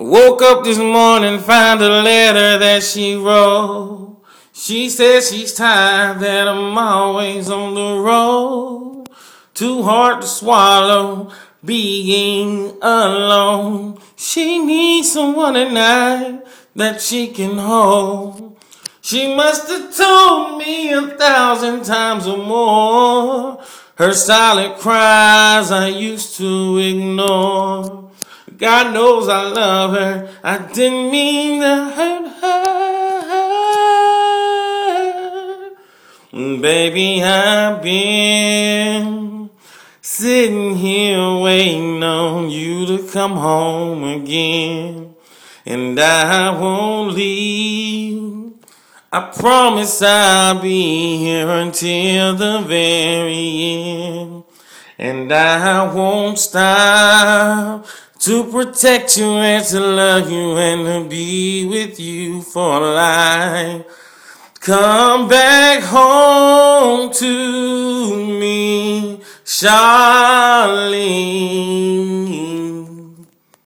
Woke up this morning, found a letter that she wrote. She says she's tired that I'm always on the road. Too hard to swallow being alone. She needs someone at night that she can hold. She must have told me a thousand times or more. Her silent cries I used to ignore. God knows I love her. I didn't mean to hurt her. Mm, baby, I've been sitting here waiting on you to come home again. And I won't leave. I promise I'll be here until the very end. And I won't stop to protect you and to love you and to be with you for life. Come back home to me, Charlene.